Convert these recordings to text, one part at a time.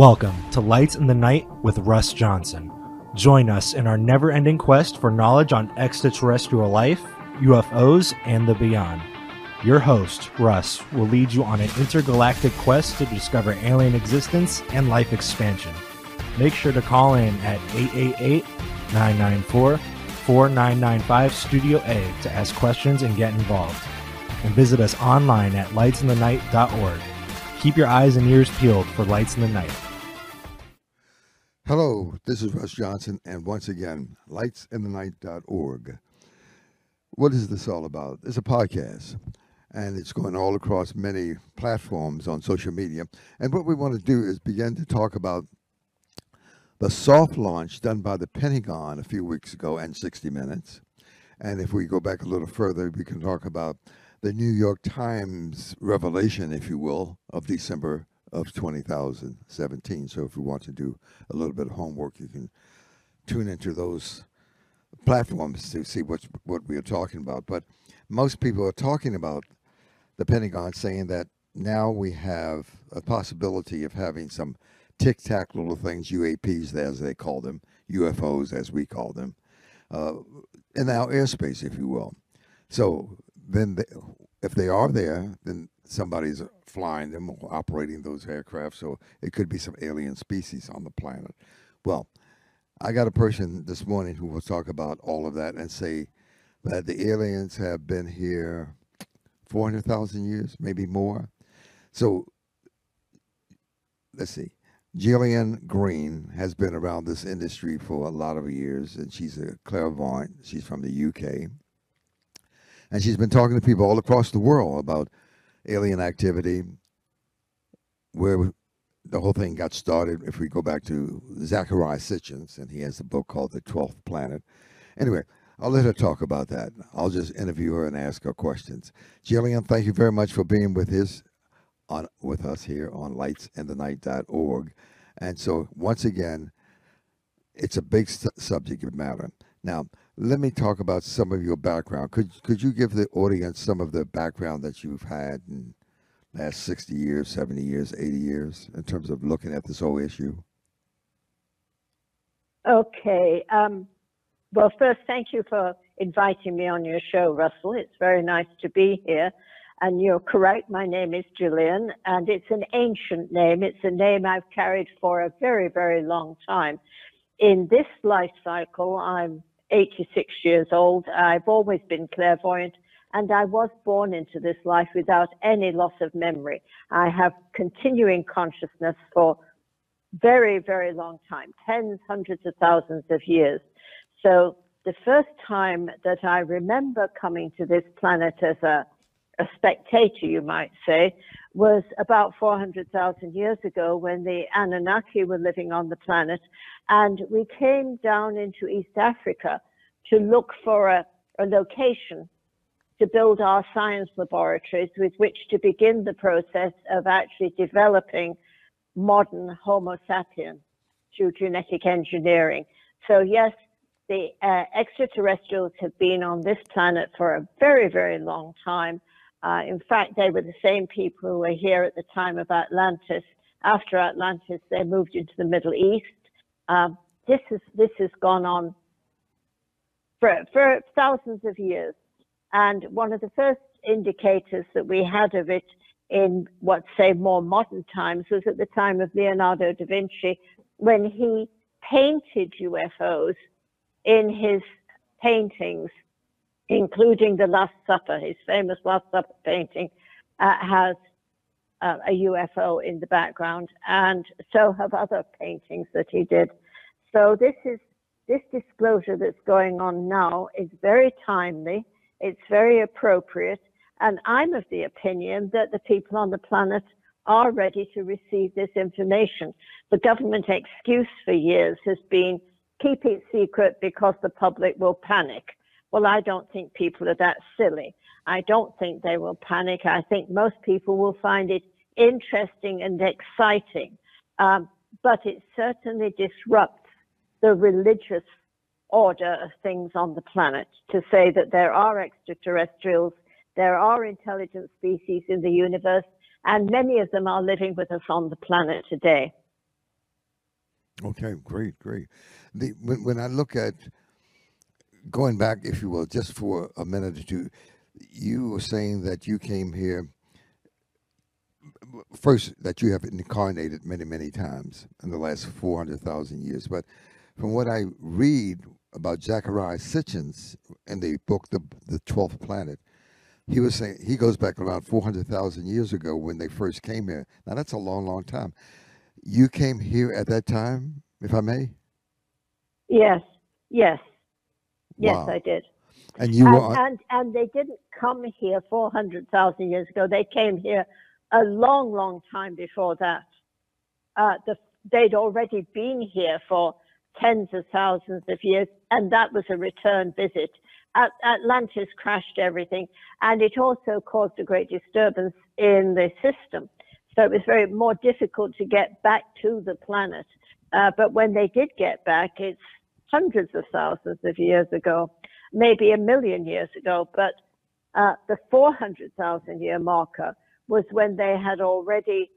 Welcome to Lights in the Night with Russ Johnson. Join us in our never ending quest for knowledge on extraterrestrial life, UFOs, and the beyond. Your host, Russ, will lead you on an intergalactic quest to discover alien existence and life expansion. Make sure to call in at 888 994 4995 Studio A to ask questions and get involved. And visit us online at lightsinthenight.org. Keep your eyes and ears peeled for Lights in the Night. Hello, this is Russ Johnson, and once again, lightsinthenight.org. What is this all about? It's a podcast, and it's going all across many platforms on social media. And what we want to do is begin to talk about the soft launch done by the Pentagon a few weeks ago and 60 Minutes. And if we go back a little further, we can talk about the New York Times revelation, if you will, of December of 2017. So if you want to do a little bit of homework, you can tune into those platforms to see what what we are talking about. But most people are talking about the Pentagon saying that now we have a possibility of having some tic tac little things, UAPs as they call them, UFOs as we call them, uh, in our airspace, if you will. So then they, if they are there, then somebody's flying them or operating those aircraft. So it could be some alien species on the planet. Well, I got a person this morning who will talk about all of that and say that the aliens have been here 400,000 years, maybe more. So let's see. Gillian Green has been around this industry for a lot of years, and she's a clairvoyant. She's from the UK and she's been talking to people all across the world about alien activity, where the whole thing got started. If we go back to Zecharia Sitchin, and he has a book called The Twelfth Planet. Anyway, I'll let her talk about that. I'll just interview her and ask her questions. Gillian, thank you very much for being with us on with us here on lightsinthenight.org. And so once again, it's a big subject matter. Now, let me talk about some of your background. Could could you give the audience some of the background that you've had in last 60 years, 70 years, 80 years in terms of looking at this whole issue? Okay. Um, well, first, thank you for inviting me on your show, Russell. It's very nice to be here. And you're correct, my name is Julian, and it's an ancient name. It's a name I've carried for a very, very long time. In this life cycle, I'm 86 years old. I've always been clairvoyant and I was born into this life without any loss of memory. I have continuing consciousness for very, very long time, tens, hundreds of thousands of years. So the first time that I remember coming to this planet as a, a spectator, you might say, was about 400,000 years ago when the Anunnaki were living on the planet. And we came down into East Africa to look for a, a location to build our science laboratories with which to begin the process of actually developing modern Homo sapiens through genetic engineering. So yes, the uh, extraterrestrials have been on this planet for a very, very long time. Uh, in fact, they were the same people who were here at the time of Atlantis. After Atlantis, they moved into the Middle East. Um, this, is, this has gone on for, for thousands of years. And one of the first indicators that we had of it in what say more modern times was at the time of Leonardo da Vinci when he painted UFOs in his paintings, including the Last Supper, his famous Last Supper painting uh, has uh, a UFO in the background, and so have other paintings that he did. So this is this disclosure that's going on now is very timely, it's very appropriate, and I'm of the opinion that the people on the planet are ready to receive this information. The government excuse for years has been keep it secret because the public will panic. Well, I don't think people are that silly. I don't think they will panic. I think most people will find it interesting and exciting. Um, but it certainly disrupts the religious order of things on the planet to say that there are extraterrestrials, there are intelligent species in the universe, and many of them are living with us on the planet today. Okay, great, great. The when when I look at going back, if you will, just for a minute or two, you were saying that you came here first that you have incarnated many many times in the last four hundred thousand years, but from what I read about Zecharia Sitchin in the book the the twelfth planet, he was saying he goes back around four hundred thousand years ago when they first came here. Now that's a long, long time. You came here at that time, if I may. Yes, yes, yes, Wow. I did. And you and, were and and they didn't come here 400,000 years ago. They came here a long, long time before that. Uh, the, they'd already been here for tens of thousands of years, and that was a return visit. At, Atlantis crashed everything, and it also caused a great disturbance in the system. So it was very more difficult to get back to the planet. Uh, but when they did get back, it's hundreds of thousands of years ago maybe a million years ago, but uh, the 400,000 year marker was when they had already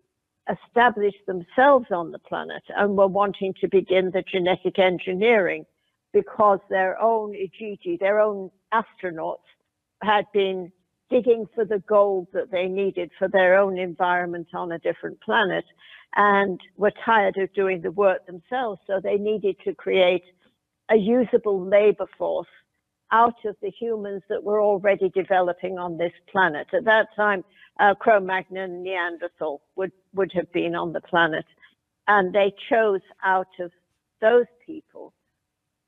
established themselves on the planet and were wanting to begin the genetic engineering because their own Igigi, their own astronauts, had been digging for the gold that they needed for their own environment on a different planet and were tired of doing the work themselves. So they needed to create a usable labor force out of the humans that were already developing on this planet. At that time, uh, Cro-Magnon and Neanderthal would, would have been on the planet. And they chose out of those people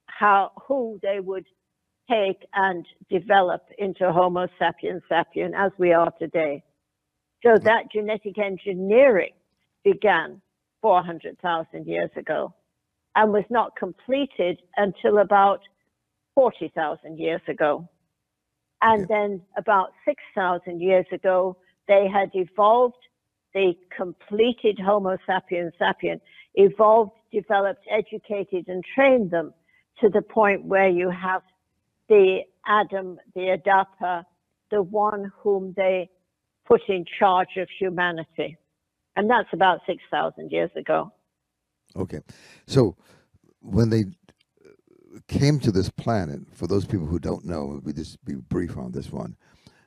how, who they would take and develop into Homo sapiens sapien as we are today. So that genetic engineering began 400,000 years ago and was not completed until about 40,000 years ago. And Okay. then about 6,000 years ago, they had evolved, they completed Homo sapiens sapien, evolved, developed, educated, and trained them to the point where you have the Adam, the Adapa, the one whom they put in charge of humanity. And that's about 6,000 years ago. Okay. So when they came to this planet, for those people who don't know, we just be brief on this one.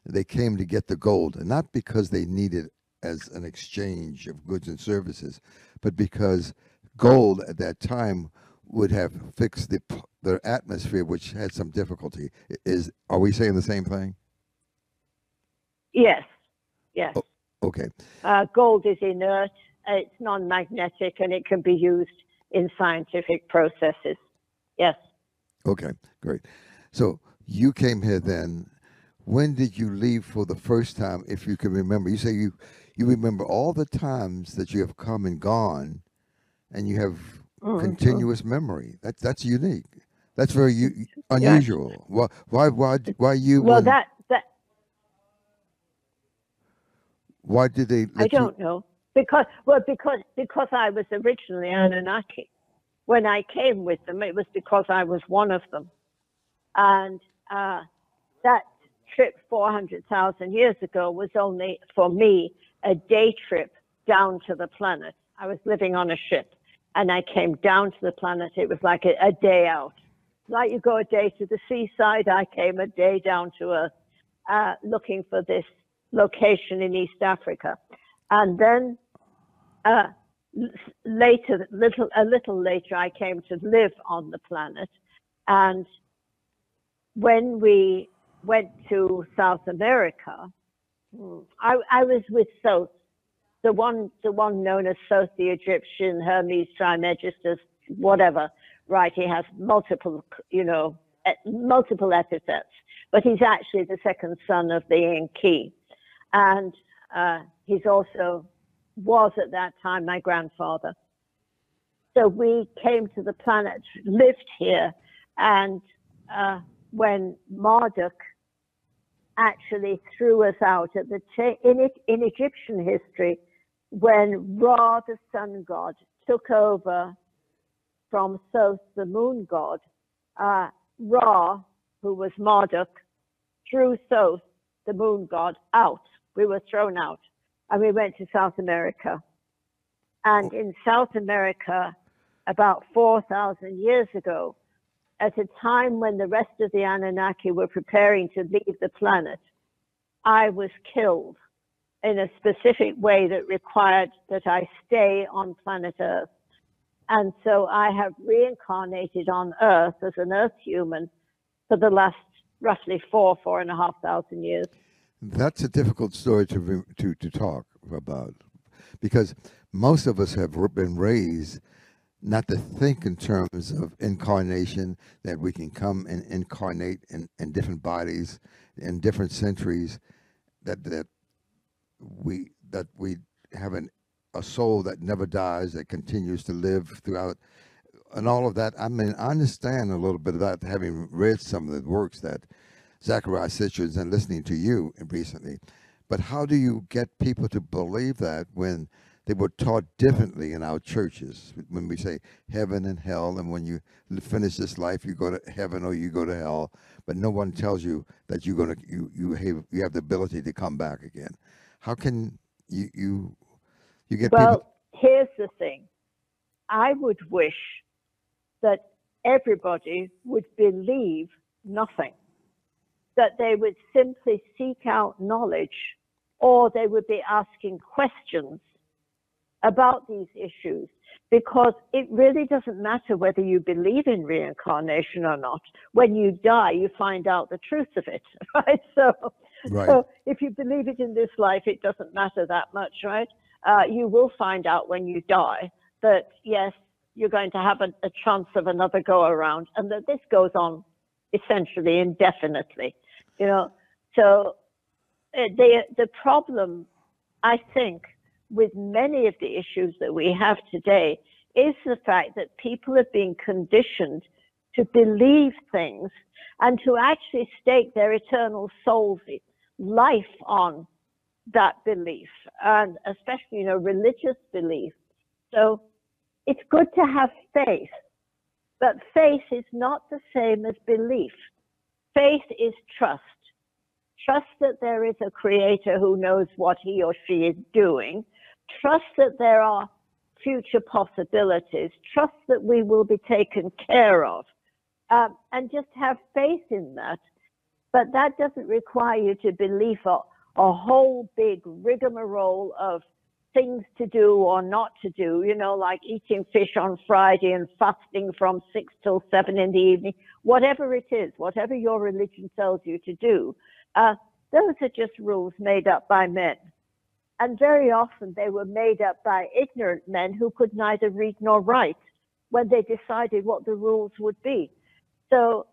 They came to get the gold, and not because they needed as an exchange of goods and services, but because gold at that time would have fixed the their atmosphere, which had some difficulty. Is are we saying the same thing? Yes, yes. Oh. Okay. Uh, gold is inert, it's non-magnetic, and it can be used in scientific processes. Yes. Okay, great. So you came here then. When did you leave for the first time, if you can remember? You say you you remember all the times that you have come and gone, and you have Mhm. continuous memory. That's that's unique. That's very u- unusual. Why why why why you? Well, when- that that why did they? I don't know because well because because I was originally Anunnaki. When I came with them, it was because I was one of them, and uh, that trip 400,000 years ago was only for me a day trip down to the planet. I was living on a ship, and I came down to the planet. It was like a, a day out, like you go a day to the seaside. I came a day down to Earth, uh, looking for this location in East Africa, and then uh, later, little a little later, I came to live on the planet, and when we went to South America, hmm, I, I was with Thoth, the one the one known as Thoth the Egyptian, Hermes Trismegistus, whatever. Right? He has multiple, you know, multiple epithets, but he's actually the second son of the Enki and uh, he's also was at that time my grandfather. So we came to the planet, lived here, and uh, when Marduk actually threw us out at the cha- in in Egyptian history, when Ra, the sun god, took over from Thoth, the moon god, uh, Ra, who was Marduk, threw Thoth, the moon god, out. We were thrown out, and we went to South America. And in South America, about 4,000 years ago, at a time when the rest of the Anunnaki were preparing to leave the planet, I was killed in a specific way that required that I stay on planet Earth. And so I have reincarnated on Earth as an Earth human for the last roughly four, four and a half thousand years. That's a difficult story to to to talk about because most of us have been raised not to think in terms of incarnation that we can come and incarnate in, in different bodies in different centuries that that we that we have an, a soul that never dies that continues to live throughout and all of that. I mean i understand a little bit about having read some of the works that Zecharia Sitchin and listening to you recently. But how do you get people to believe that when they were taught differently in our churches? When we say heaven and hell and when you finish this life you go to heaven or you go to hell. But no one tells you that you're to you you have you have the ability to come back again. How can you you you get well people here's the thing. I would wish that everybody would believe nothing that they would simply seek out knowledge or they would be asking questions about these issues because it really doesn't matter whether you believe in reincarnation or not. When you die, you find out the truth of it, right? So, right so if you believe it in this life, it doesn't matter that much, right? Uh, you will find out when you die that yes, you're going to have a, a chance of another go around, and that this goes on essentially indefinitely. You know, so uh, the the problem, I think, with many of the issues that we have today is the fact that people have been conditioned to believe things and to actually stake their eternal soul's life on that belief, and especially, you know, religious belief. So it's good to have faith, but faith is not the same as belief. Faith is trust. Trust that there is a creator who knows what he or she is doing trust that there are future possibilities, trust that we will be taken care of, um, and just have faith in that. But that doesn't require you to believe a, a whole big rigmarole of things to do or not to do, you know, like eating fish on Friday and fasting from six till seven in the evening, whatever it is, whatever your religion tells you to do, uh, those are just rules made up by men. And very often they were made up by ignorant men who could neither read nor write when they decided what the rules would be. So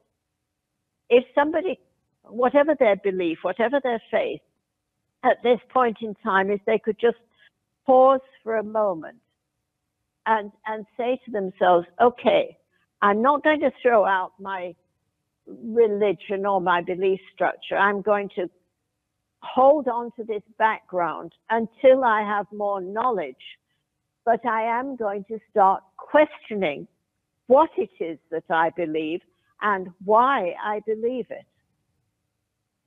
if somebody, whatever their belief, whatever their faith, at this point in time, if they could just pause for a moment and, and say to themselves, okay, I'm not going to throw out my religion or my belief structure. I'm going to hold on to this background until I have more knowledge. But I am going to start questioning what it is that I believe and why I believe it.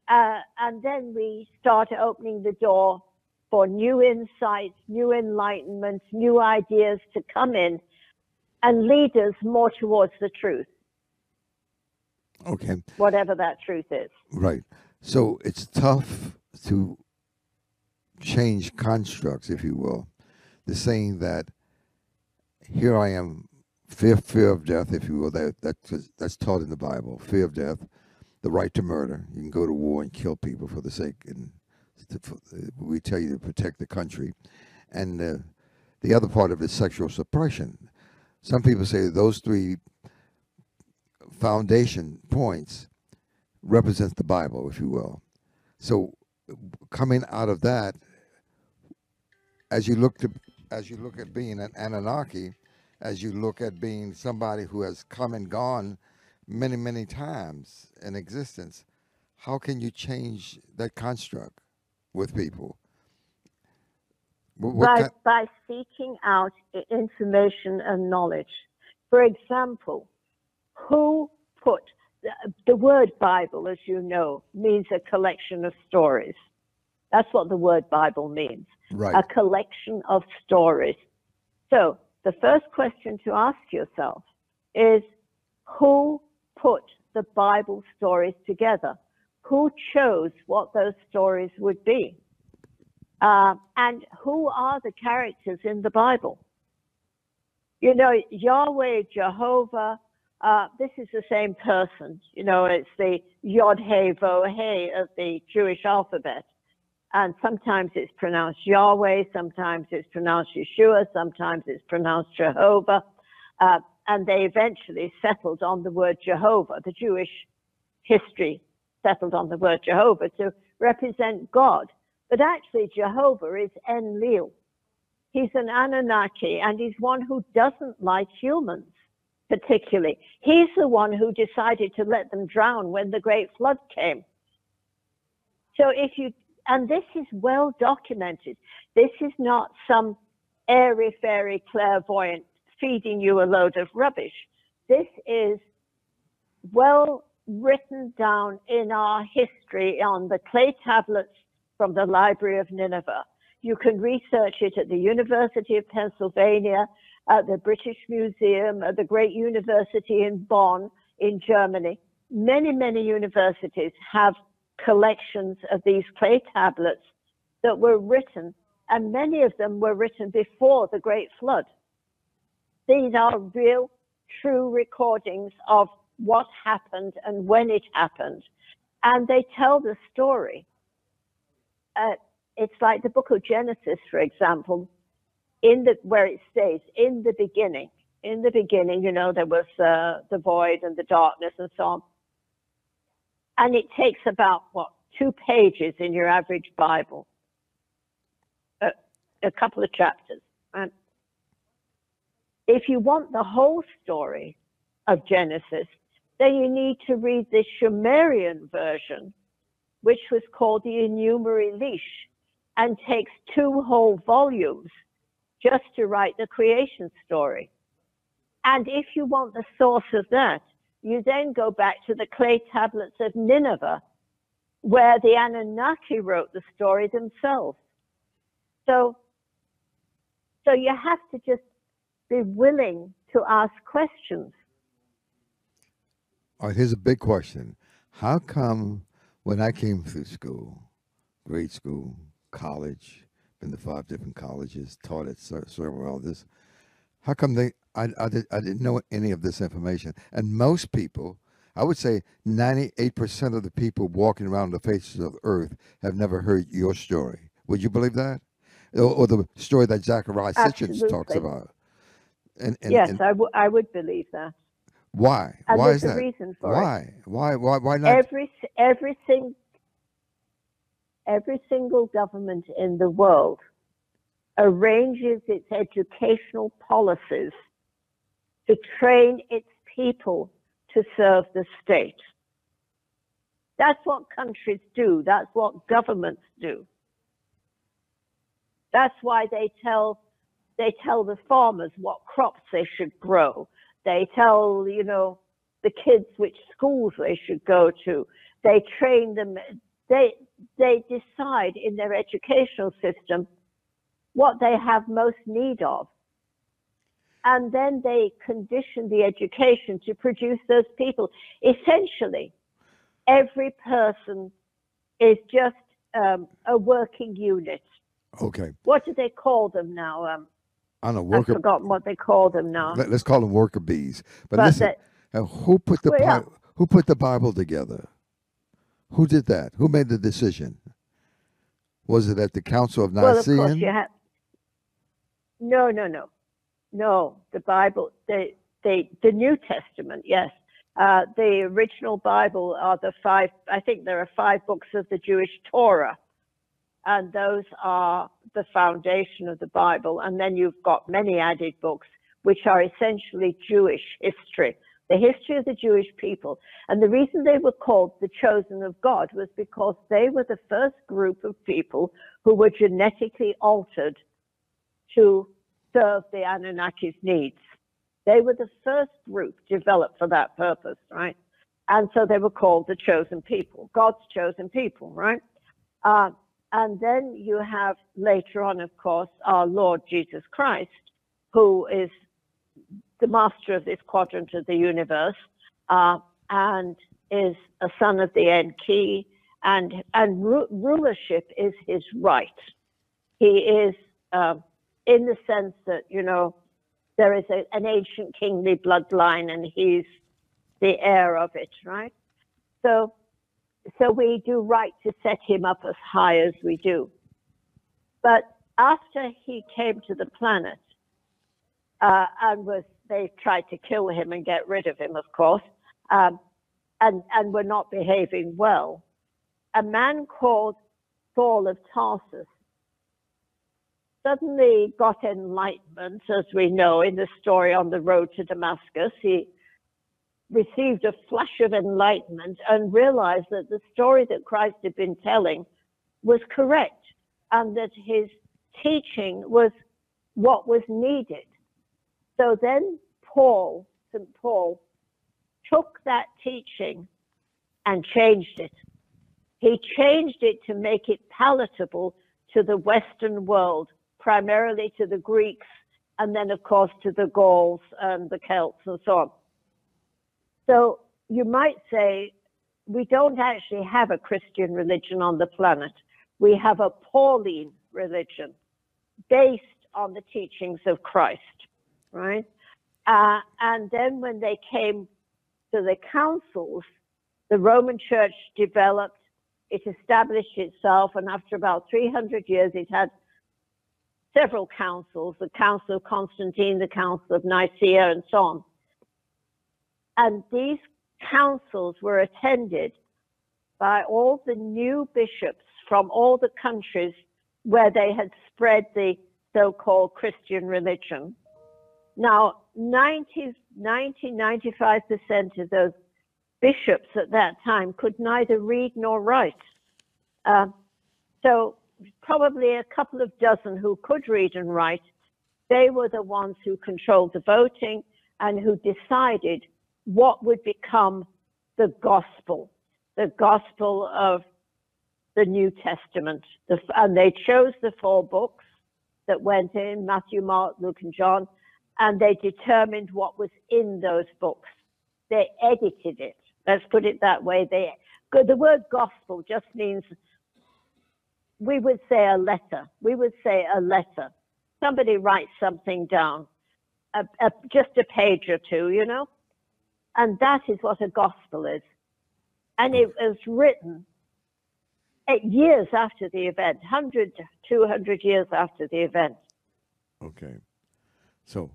Uh, and then we start opening the door for new insights, new enlightenment, new ideas to come in and lead us more towards the truth. okay Whatever that truth is. right so it's tough to change constructs, if you will. The saying that here I am, fear, fear of death, if you will, that, that's, that's taught in the Bible. Fear of death, the right to murder. You can go to war and kill people for the sake, and we tell you to protect the country. And uh, the other part of it is sexual suppression. Some people say those three foundation points represents the Bible, if you will. So coming out of that, as you look to as you look at being an Anunnaki, as you look at being somebody who has come and gone many, many times in existence, how can you change that construct with people? What, by, kind- by seeking out information and knowledge. For example, who put the, the word Bible, as you know, means a collection of stories. That's what the word Bible means right. a collection of stories. So, the first question to ask yourself is who put the Bible stories together? Who chose what those stories would be? Uh, and who are the characters in the Bible? You know, Yahweh, Jehovah, uh, this is the same person. You know, it's the Yod He Vo He of the Jewish alphabet. And sometimes it's pronounced Yahweh, sometimes it's pronounced Yeshua, sometimes it's pronounced Jehovah. Uh, and they eventually settled on the word Jehovah. The Jewish history settled on the word Jehovah to represent God. But actually, Jehovah is Enlil. He's an Anunnaki and he's one who doesn't like humans particularly. He's the one who decided to let them drown when the great flood came. So if you, and this is well documented, this is not some airy fairy clairvoyant feeding you a load of rubbish. This is well written down in our history on the clay tablets from the Library of Nineveh. You can research it at the University of Pennsylvania, at the British Museum, at the Great University in Bonn in Germany. Many, many universities have collections of these clay tablets that were written, and many of them were written before the Great Flood. These are real, true recordings of what happened and when it happened. And they tell the story. Uh, it's like the book of Genesis, for example, in the where it stays in the beginning. In the beginning, you know, there was uh, the void and the darkness and so on. And it takes about what two pages in your average Bible, a couple of chapters. And if you want the whole story of Genesis, then you need to read the Sumerian version, which was called the Enuma Elish, and takes two whole volumes just to write the creation story. And if you want the source of that, you then go back to the clay tablets of Nineveh, where the Anunnaki wrote the story themselves. So, so you have to just be willing to ask questions. All right, here's a big question. How come when I came through school, grade school, college, been to five different colleges, taught at several others. How come they? I, I, did, I didn't know any of this information. And most people, I would say 98% of the people walking around the faces of earth have never heard your story. Would you believe that? Or, or the story that Zecharia Sitchin talks about. And, and yes, and, I, w- I would believe that. Why? And why is that? reason for why? It. Why? Why? Why not? Every everything every single government in the world arranges its educational policies to train its people to serve the state. That's what countries do. That's what governments do. That's why they tell they tell the farmers what crops they should grow. They tell, you know, the kids which schools they should go to. They train them they they decide in their educational system what they have most need of. And then they condition the education to produce those people. Essentially, every person is just um, a working unit. Okay. What do they call them now? Um, I know. Worker, I've forgotten what they call them now. Let, us call them worker bees. But, but listen, that, who put the well, who put the Bible together? Who did that? Who made the decision? Was it at the Council of Nicaea? Well, of have. No, no, no, no. The Bible, the the the New Testament, yes. Uh, the original Bible are the five. I think there are five books of the Jewish Torah, and those are the foundation of the Bible. And then you've got many added books, which are essentially Jewish history the history of the Jewish people. And the reason they were called the chosen of God was because they were the first group of people who were genetically altered to serve the Anunnaki's needs. They were the first group developed for that purpose, right? And so they were called the chosen people, God's chosen people, right? Uh, and then you have later on, of course, our Lord Jesus Christ, who is the master of this quadrant of the universe, uh, and is a son of the Enki, and and ru- rulership is his right. He is um, in the sense that you know there is a, an ancient kingly bloodline, and he's the heir of it, right? So, so we do right to set him up as high as we do. But after he came to the planet, uh, and was they tried to kill him and get rid of him, of course, um, and and were not behaving well. A man called Saul of Tarsus suddenly got enlightenment, as we know in the story on the road to Damascus. He received a flash of enlightenment and realized that the story that Christ had been telling was correct and that his teaching was what was needed. So then Paul, St. Paul, took that teaching and changed it. He changed it to make it palatable to the Western world, primarily to the Greeks, and then, of course, to the Gauls and the Celts and so on. So you might say we don't actually have a Christian religion on the planet. We have a Pauline religion based on the teachings of Christ, right? Uh, and then when they came to the councils, the Roman Church developed, it established itself, and after about 300 years, it had several councils the Council of Constantine, the Council of Nicaea, and so on. And these councils were attended by all the new bishops from all the countries where they had spread the so called Christian religion. Now, 90, 90 95% of those bishops at that time could neither read nor write. Uh, so, probably a couple of dozen who could read and write, they were the ones who controlled the voting and who decided what would become the gospel, the gospel of the New Testament. And they chose the four books that went in Matthew, Mark, Luke, and John, and they determined what was in those books. They edited it. Let's put it that way. They, the word gospel just means we would say a letter. We would say a letter. Somebody writes something down, a, a, just a page or two, you know? And that is what a gospel is. And it was written years after the event, 100, 200 years after the event. Okay. So,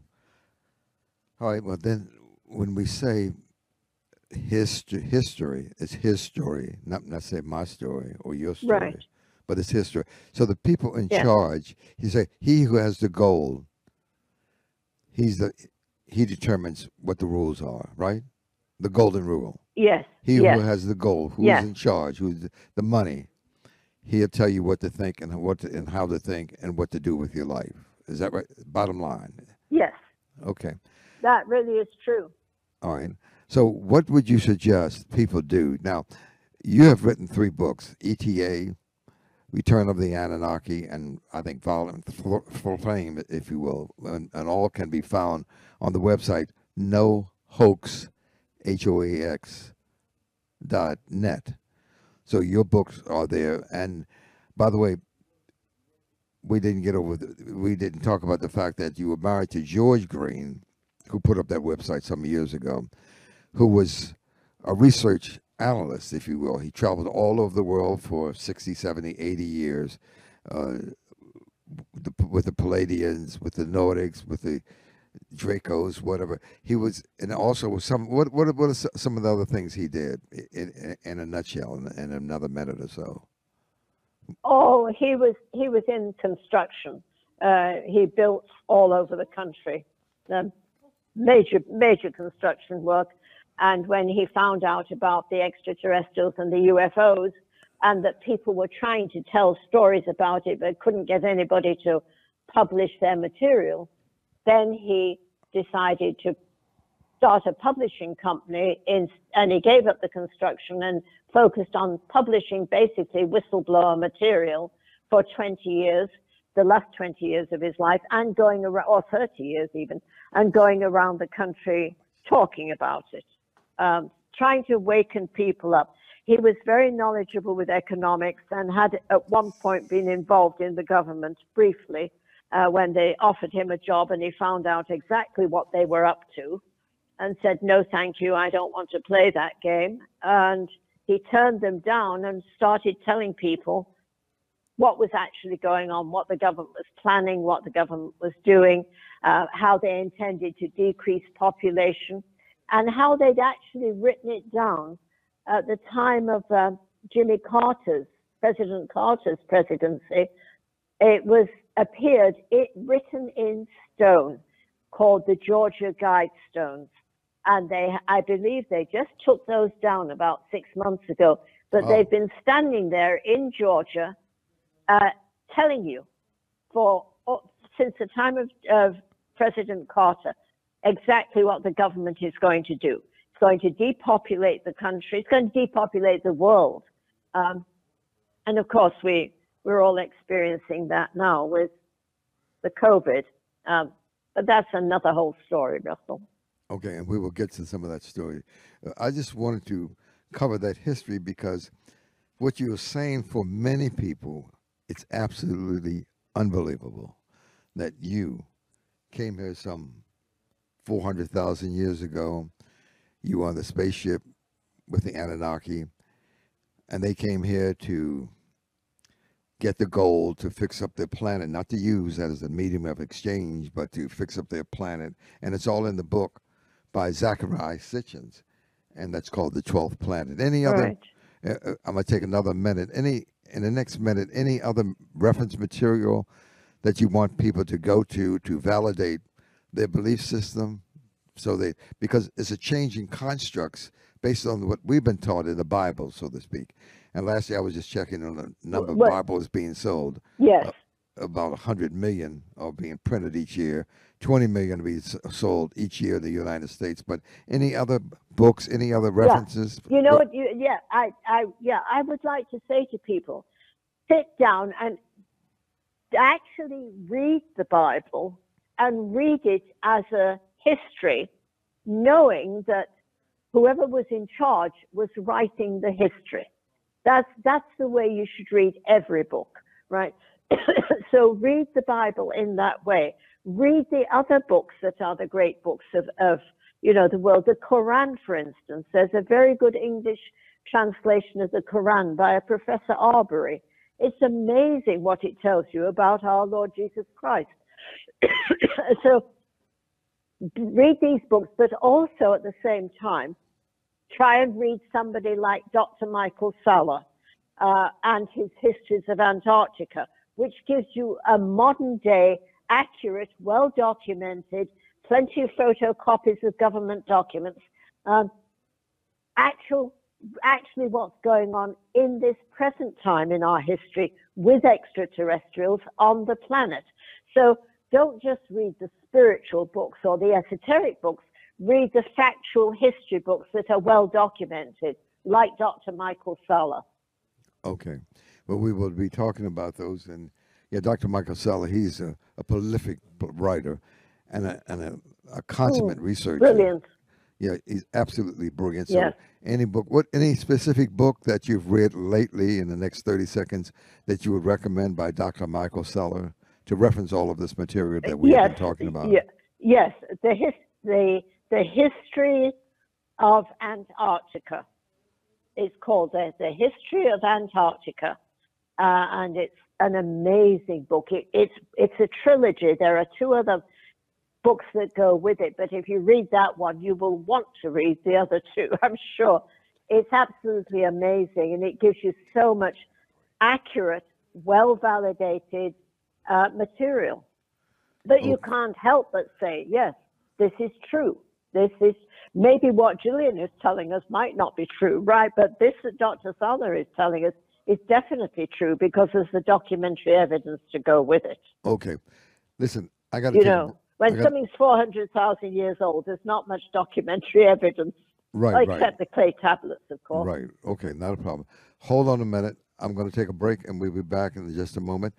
all right, well, then when we say history, history, it's his story, not necessarily my story or your story, right. but it's history. So the people in yeah. charge, he say, he who has the goal, he's the, he determines what the rules are, right? The golden rule. Yes. He yes. who has the goal, who's yes. in charge, who's the money, he'll tell you what to think and what to, and how to think and what to do with your life. Is that right? Bottom line. Yes. Okay. That really is true. All right. So, what would you suggest people do now? You have written three books: ETA, Return of the Anunnaki, and I think Violent Flame, if you will, and, and all can be found on the website No Hoax H-O-A-X dot net. So your books are there. And by the way, we didn't get over, the, we didn't talk about the fact that you were married to George Green, who put up that website some years ago, who was a research analyst, if you will. He traveled all over the world for 60, 70, 80 years uh, with, the, Pleiadians, with the Nordics, with the Dracos, whatever. He was, and also some. What what what are some of the other things he did in, in, in a nutshell, in, in, another minute or so? Oh, he was he was in construction. Uh, he built all over the country, major major construction work. And when he found out about the extraterrestrials and the UFOs, and that people were trying to tell stories about it but couldn't get anybody to publish their material, then he decided to start a publishing company in, and he gave up the construction and focused on publishing basically whistleblower material for 20 years. the last 20 years of his life and going around, or 30 years even, and going around the country talking about it, um, trying to waken people up. He was very knowledgeable with economics and had at one point been involved in the government briefly uh, when they offered him a job and he found out exactly what they were up to and said, No, thank you, I don't want to play that game. And he turned them down and started telling people what was actually going on, what the government was planning, what the government was doing, uh, how they intended to decrease population, and how they'd actually written it down at the time of uh, Jimmy Carter's, President Carter's presidency. It was appeared it written in stone called the Georgia Guidestones. And they, I believe they just took those down about six months ago, but they've been standing there in Georgia uh, telling you for oh, since the time of, of President Carter exactly what the government is going to do. It's going to depopulate the country. It's going to depopulate the world. Um, and of course, we we're all experiencing that now with the COVID. Um, but that's another whole story, Russell. Okay, and we will get to some of that story. I just wanted to cover that history because what you're saying for many people, it's absolutely unbelievable that you came here some 400,000 years ago. You were on the spaceship with the Anunnaki, and they came here to get the gold to fix up their planet, not to use that as a medium of exchange, but to fix up their planet. And it's all in the book by Zecharia Sitchins, and that's called The Twelfth Planet. Any other? Right. Uh, uh, I'm gonna take another minute. Any in the next minute, any other reference material that you want people to go to to validate their belief system, so they because it's a changing constructs based on what we've been taught in the Bible, so to speak. And lastly, I was just checking on the number of What- Bibles being sold Yes. Uh, about 100 million are being printed each year 20 million to be sold each year in the united states but any other books any other references You know What- what? You, yeah, I, I, yeah, I would like to say to people, sit down and actually read the Bible and read it as a history, knowing that whoever was in charge was writing the history. That's that's the way you should read every book, right? so read the Bible in that way. Read the other books that are the great books of, of you know the world. The Quran, for instance, there's a very good English translation of the Quran by a Professor Arberry. It's amazing what it tells you about our Lord Jesus Christ. so read these books, but also at the same time, try and read somebody like Dr. Michael Salla uh, and his Histories of Antarctica, which gives you a modern day, accurate, well documented, plenty of photocopies of government documents, um, actual, actually what's going on in this present time in our history with extraterrestrials on the planet. So don't just read the spiritual books or the esoteric books, read the factual history books that are well documented, like Dr. Michael Salla. okay well we will be talking about those and yeah dr michael Salla he's a, a prolific writer and a, and a, a consummate hmm, researcher Brilliant. yeah he's absolutely brilliant so Yes. any book what any specific book that you've read lately in the next 30 seconds that you would recommend by dr michael Salla to reference all of this material that we yes, been talking about ye- yes, the, his, the, the history of Antarctica. It's called the, the History of Antarctica, uh, and it's an amazing book. It, it's it's a trilogy. There are two other books that go with it, but if you read that one, you will want to read the other two. I'm sure. It's absolutely amazing, and it gives you so much accurate, well validated uh, material. that you can't help but say, yes, this is true. This is maybe what Gillian is telling us might not be true, right? But this that Dr. Salla is telling us is definitely true because there's the documentary evidence to go with it. okay listen i got to You know, when I got- something's 400,000 years old, there's not much documentary evidence, right right except the clay tablets, of course. Right. Okay. Not a problem. Hold on a minute. I'm going to take a break and we'll be back in just a moment.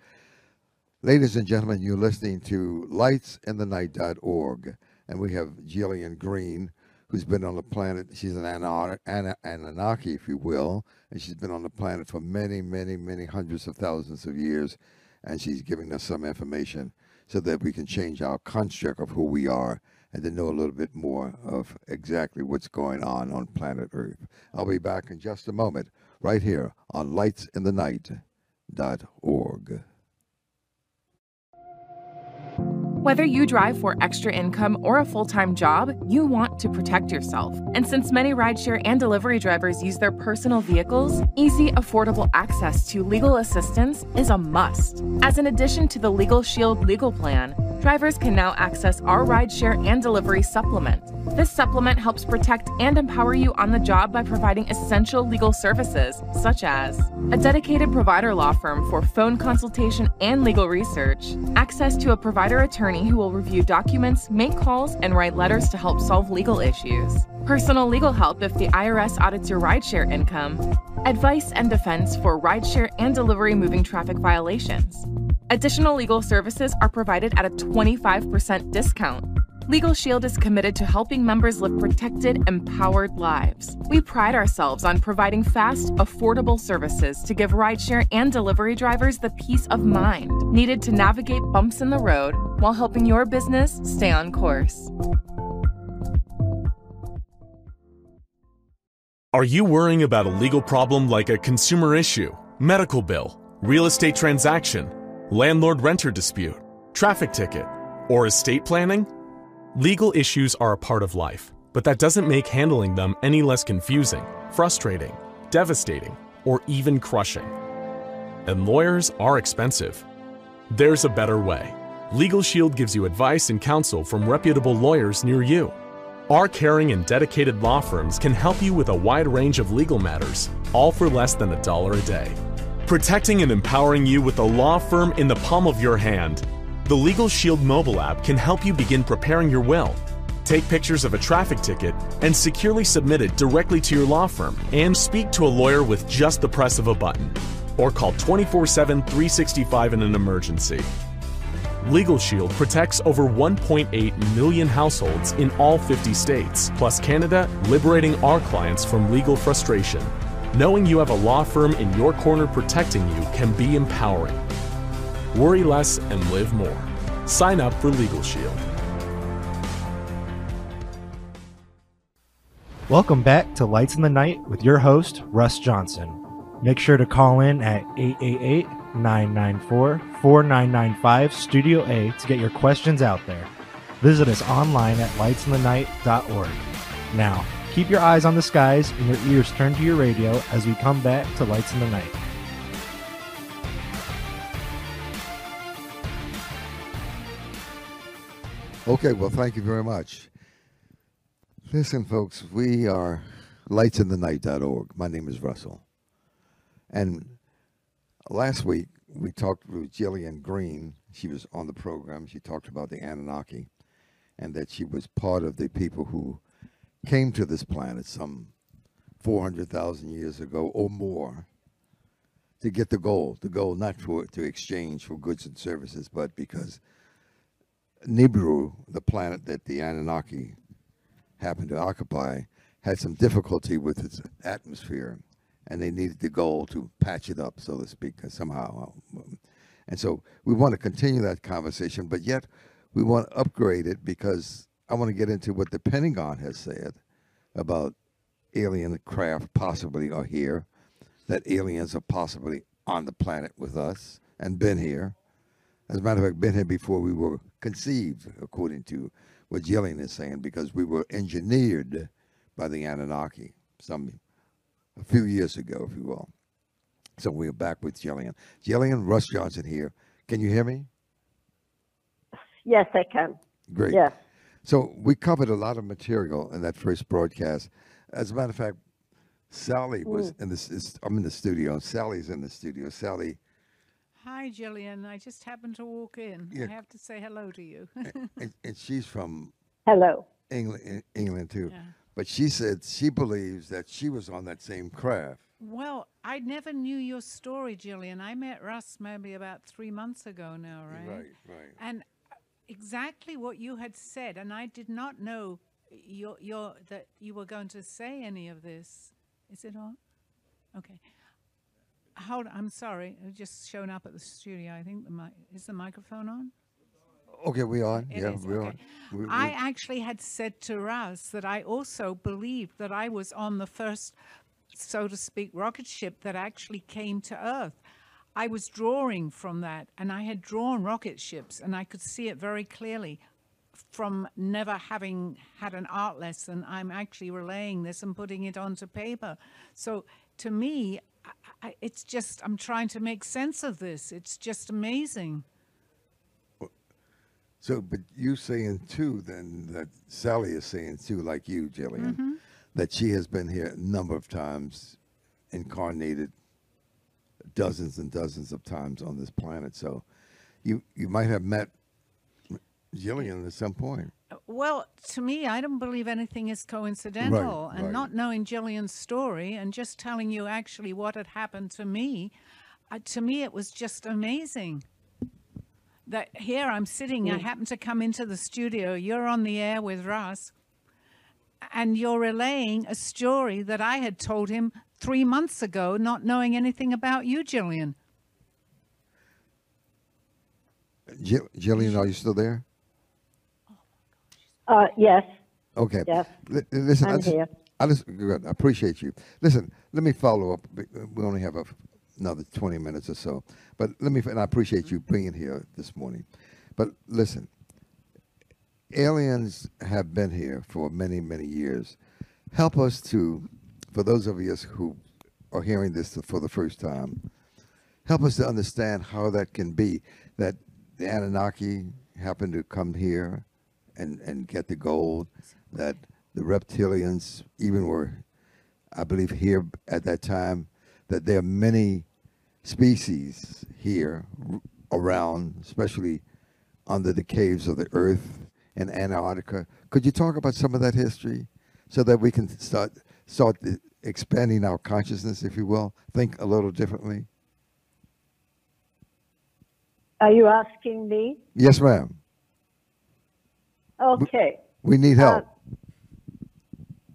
Ladies and gentlemen, you're listening to lightsinthenight.org, and we have Gillian Green, who's been on the planet. She's an Anunnaki, if you will, and she's been on the planet for many, many, many hundreds of thousands of years, and she's giving us some information so that we can change our construct of who we are and to know a little bit more of exactly what's going on on planet Earth. I'll be back in just a moment, right here on lightsinthenight.org. Whether you drive for extra income or a full time job, you want to protect yourself. And since many rideshare and delivery drivers use their personal vehicles, easy, affordable access to legal assistance is a must. As an addition to the Legal Shield legal plan, drivers can now access our rideshare and delivery supplement. This supplement helps protect and empower you on the job by providing essential legal services, such as a dedicated provider law firm for phone consultation and legal research, access to a provider attorney who will review documents, make calls, and write letters to help solve legal issues, personal legal help if the IRS audits your rideshare income, advice and defense for rideshare and delivery moving traffic violations. Additional legal services are provided at a 25% discount. Legal Shield is committed to helping members live protected, empowered lives. We pride ourselves on providing fast, affordable services to give rideshare and delivery drivers the peace of mind needed to navigate bumps in the road while helping your business stay on course. Are you worrying about a legal problem like a consumer issue, medical bill, real estate transaction, landlord renter dispute, traffic ticket, or estate planning? Legal issues are a part of life, but that doesn't make handling them any less confusing, frustrating, devastating, or even crushing. And lawyers are expensive. There's a better way. Legal Shield gives you advice and counsel from reputable lawyers near you. Our caring and dedicated law firms can help you with a wide range of legal matters, all for less than a dollar a day. Protecting and empowering you with a law firm in the palm of your hand the Legal Shield mobile app can help you begin preparing your will. Take pictures of a traffic ticket and securely submit it directly to your law firm and speak to a lawyer with just the press of a button. Or call 24 7 365 in an emergency. Legal Shield protects over 1.8 million households in all 50 states, plus Canada, liberating our clients from legal frustration. Knowing you have a law firm in your corner protecting you can be empowering. Worry less and live more. Sign up for Legal Shield. Welcome back to Lights in the Night with your host, Russ Johnson. Make sure to call in at 888 994 4995 Studio A to get your questions out there. Visit us online at lightsinthenight.org. Now, keep your eyes on the skies and your ears turned to your radio as we come back to Lights in the Night. Okay, well, thank you very much. Listen, folks, we are lightsinthenight.org. My name is Russell. And last week, we talked with Gillian Green. She was on the program. She talked about the Anunnaki and that she was part of the people who came to this planet some 400,000 years ago or more to get the gold. The gold not for to exchange for goods and services, but because Nibiru, the planet that the Anunnaki happened to occupy, had some difficulty with its atmosphere, and they needed the gold to patch it up, so to speak, uh, somehow. Uh, mm. And so we want to continue that conversation, but yet we want to upgrade it because I want to get into what the Pentagon has said about alien craft possibly are here, that aliens are possibly on the planet with us and been here. As a matter of fact, been here before we were conceived, according to what Gillian is saying, because we were engineered by the Anunnaki some a few years ago, if you will. So we're back with Gillian. Gillian, Russ Johnson here. Can you hear me? Yes, I can. Great. Yes. So we covered a lot of material in that first broadcast. As a matter of fact, Sally was Mm. in this. I'm in the studio. Sally's in the studio. Sally, Hi, Gillian. I just happened to walk in. Yeah. I have to say hello to you. and, and she's from Hello. England, England too. Yeah. But she said she believes that she was on that same craft Well, I never knew your story, Gillian. I met Russ maybe about three months ago now, right? Right, right. And uh, exactly what you had said, and I did not know your, your, that you were going to say any of this. Is it on? Okay. Hold. I'm sorry. It just showing up at the studio. I think the mic is the microphone on. Okay, we are. It yeah, is, we're okay. on. We- we- I actually had said to Russ that I also believed that I was on the first, so to speak, rocket ship that actually came to Earth. I was drawing from that, and I had drawn rocket ships, and I could see it very clearly from never having had an art lesson. I'm actually relaying this and putting it onto paper. So to me, I, I, it's just, I'm trying to make sense of this. It's just amazing. So, but you saying too, then that Sally is saying too, like you, Gillian, Mm-hmm. that she has been here a number of times, incarnated dozens and dozens of times on this planet. So, you you might have met Gillian at some point. Well, to me, I don't believe anything is coincidental. Right, and right. not knowing Gillian's story and just telling you actually what had happened to me, uh, to me, it was just amazing. That here I'm sitting, I happen to come into the studio, you're on the air with Russ, and you're relaying a story that I had told him three months ago, not knowing anything about you, Gillian. Jill, Gillian, are you still there? Uh, yes, Okay. Yes. Li- listen, I I'm just, here. I just good. I appreciate you. Listen, let me follow up. We only have a, another twenty minutes or so, but let me. And I appreciate you being here this morning. But listen, aliens have been here for many, many years. Help us to, for those of us who are hearing this for the first time, help us to understand how that can be. That the Anunnaki happened to come here and, and get the gold, that the reptilians even were, I believe, here at that time, that there are many species here around, especially under the caves of the earth in Antarctica. Could you talk about some of that history so that we can start start expanding our consciousness, if you will, think a little differently? are you asking me? Yes, ma'am. Okay. We need help.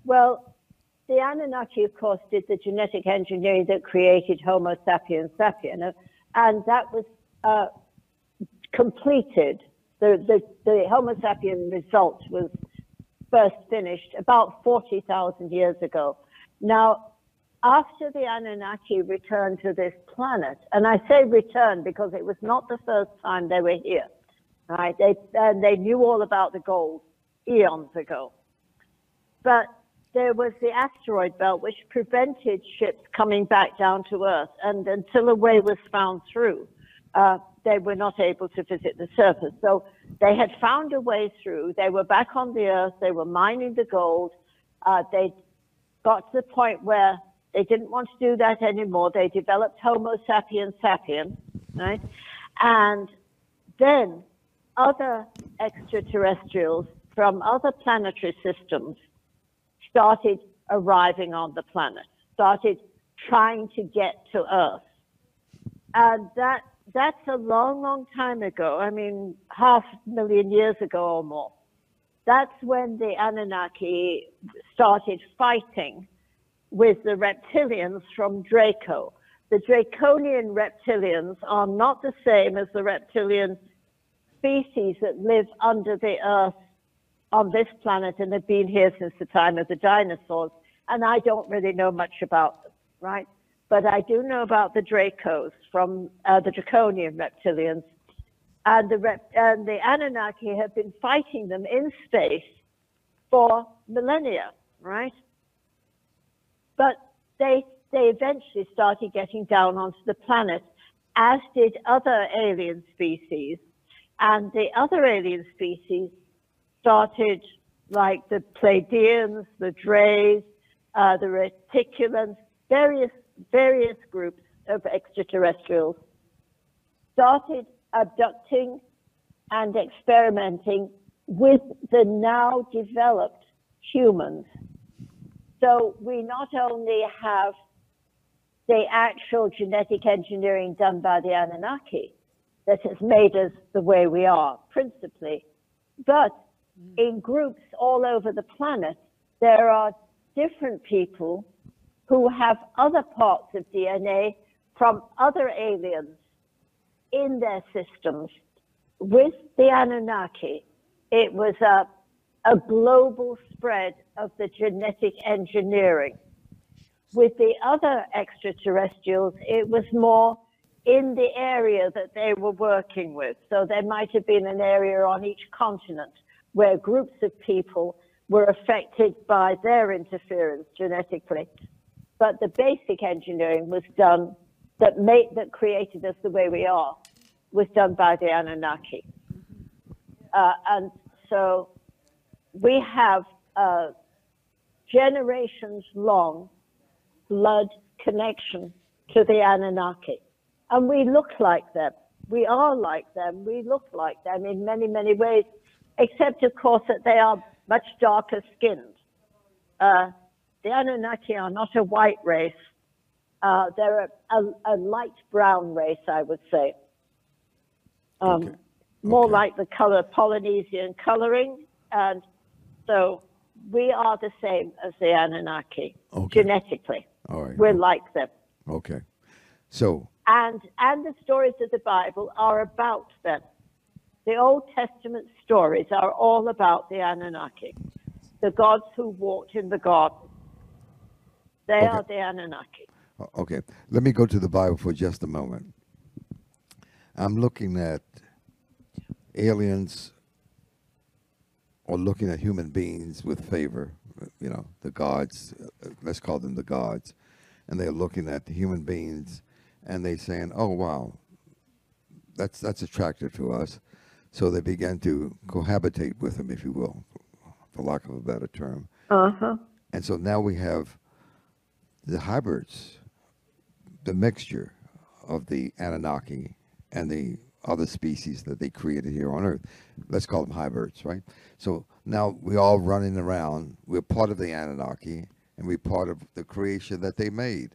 Well, the Anunnaki, of course, did the genetic engineering that created Homo sapiens sapien, uh, and that was uh, completed. The, the, the Homo sapien result was first finished about 40,000 years ago. Now, after the Anunnaki returned to this planet, and I say return because it was not the first time they were here, right? They, and they knew all about the gold eons ago. But there was the asteroid belt which prevented ships coming back down to Earth. And until a way was found through, uh, they were not able to visit the surface. So they had found a way through. They were back on the Earth. They were mining the gold. Uh, they got to the point where they didn't want to do that anymore. They developed Homo sapiens sapien, right? And then other extraterrestrials from other planetary systems started arriving on the planet, started trying to get to Earth. And that that's a long, long time ago. I mean, half a million years ago or more. That's when the Anunnaki started fighting with the reptilians from Draco. The Draconian reptilians are not the same as the reptilian species that live under the earth on this planet and have been here since the time of the dinosaurs. And I don't really know much about them, right? But I do know about the Dracos from uh, the Draconian reptilians. And the, rep- and the Anunnaki have been fighting them in space for millennia, right? But they, they eventually started getting down onto the planet, as did other alien species. And the other alien species started like the Pleiadians, the Dreys, uh, the Reticulans, various, various groups of extraterrestrials started abducting and experimenting with the now developed humans. So we not only have the actual genetic engineering done by the Anunnaki that has made us the way we are, principally. But mm. in groups all over the planet, there are different people who have other parts of DNA from other aliens in their systems. With the Anunnaki, it was a, a global spread of the genetic engineering. With the other extraterrestrials, it was more in the area that they were working with. So there might have been an area on each continent where groups of people were affected by their interference genetically. But the basic engineering was done that made that created us the way we are was done by the Anunnaki. Uh, and so we have a generations long blood connection to the Anunnaki. And we look like them. We are like them. We look like them in many, many ways, except, of course, that they are much darker skinned. Uh, the Anunnaki are not a white race. Uh, they're a, a, a, light brown race, I would say. Um, okay. More okay. like the color Polynesian coloring. And so we are the same as the Anunnaki okay. genetically. All right. We're like them. Okay. So. And and the stories of the Bible are about them. The Old Testament stories are all about the Anunnaki, the gods who walked in the garden. They okay. are the Anunnaki. Okay. Let me go to the Bible for just a moment. I'm looking at aliens or looking at human beings with favor, you know, the gods, let's call them the gods, and they're looking at the human beings and they're saying, oh, wow, that's, that's attractive to us. So they began to cohabitate with them, if you will, for lack of a better term. Uh-huh. And so now we have the hybrids, the mixture of the Anunnaki and the other species that they created here on Earth. Let's call them hybrids, right? So now we're all running around. We're part of the Anunnaki, and we're part of the creation that they made.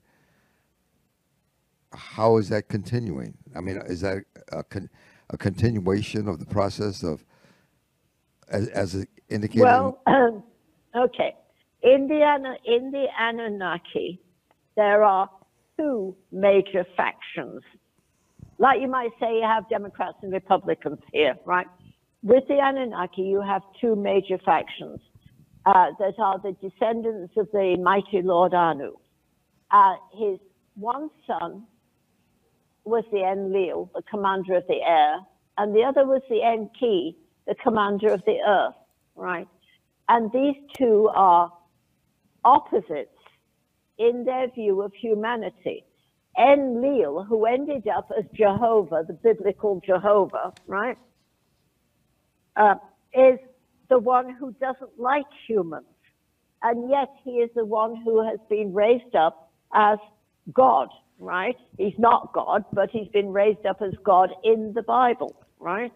How is that continuing? I mean, is that a, con- a continuation of the process of, as, as indicated? Well, um, okay. In the, in the Anunnaki, there are two major factions like you might say you have Democrats and Republicans here, right? With the Anunnaki, you have two major factions uh, that are the descendants of the mighty Lord Anu. Uh, his one son was the Enlil, the commander of the air, and the other was the Enki, the commander of the earth, right? And these two are opposites in their view of humanity. Enlil, who ended up as Jehovah, the biblical Jehovah, right, uh, is the one who doesn't like humans. And yet he is the one who has been raised up as God, right? He's not God, but he's been raised up as God in the Bible, right?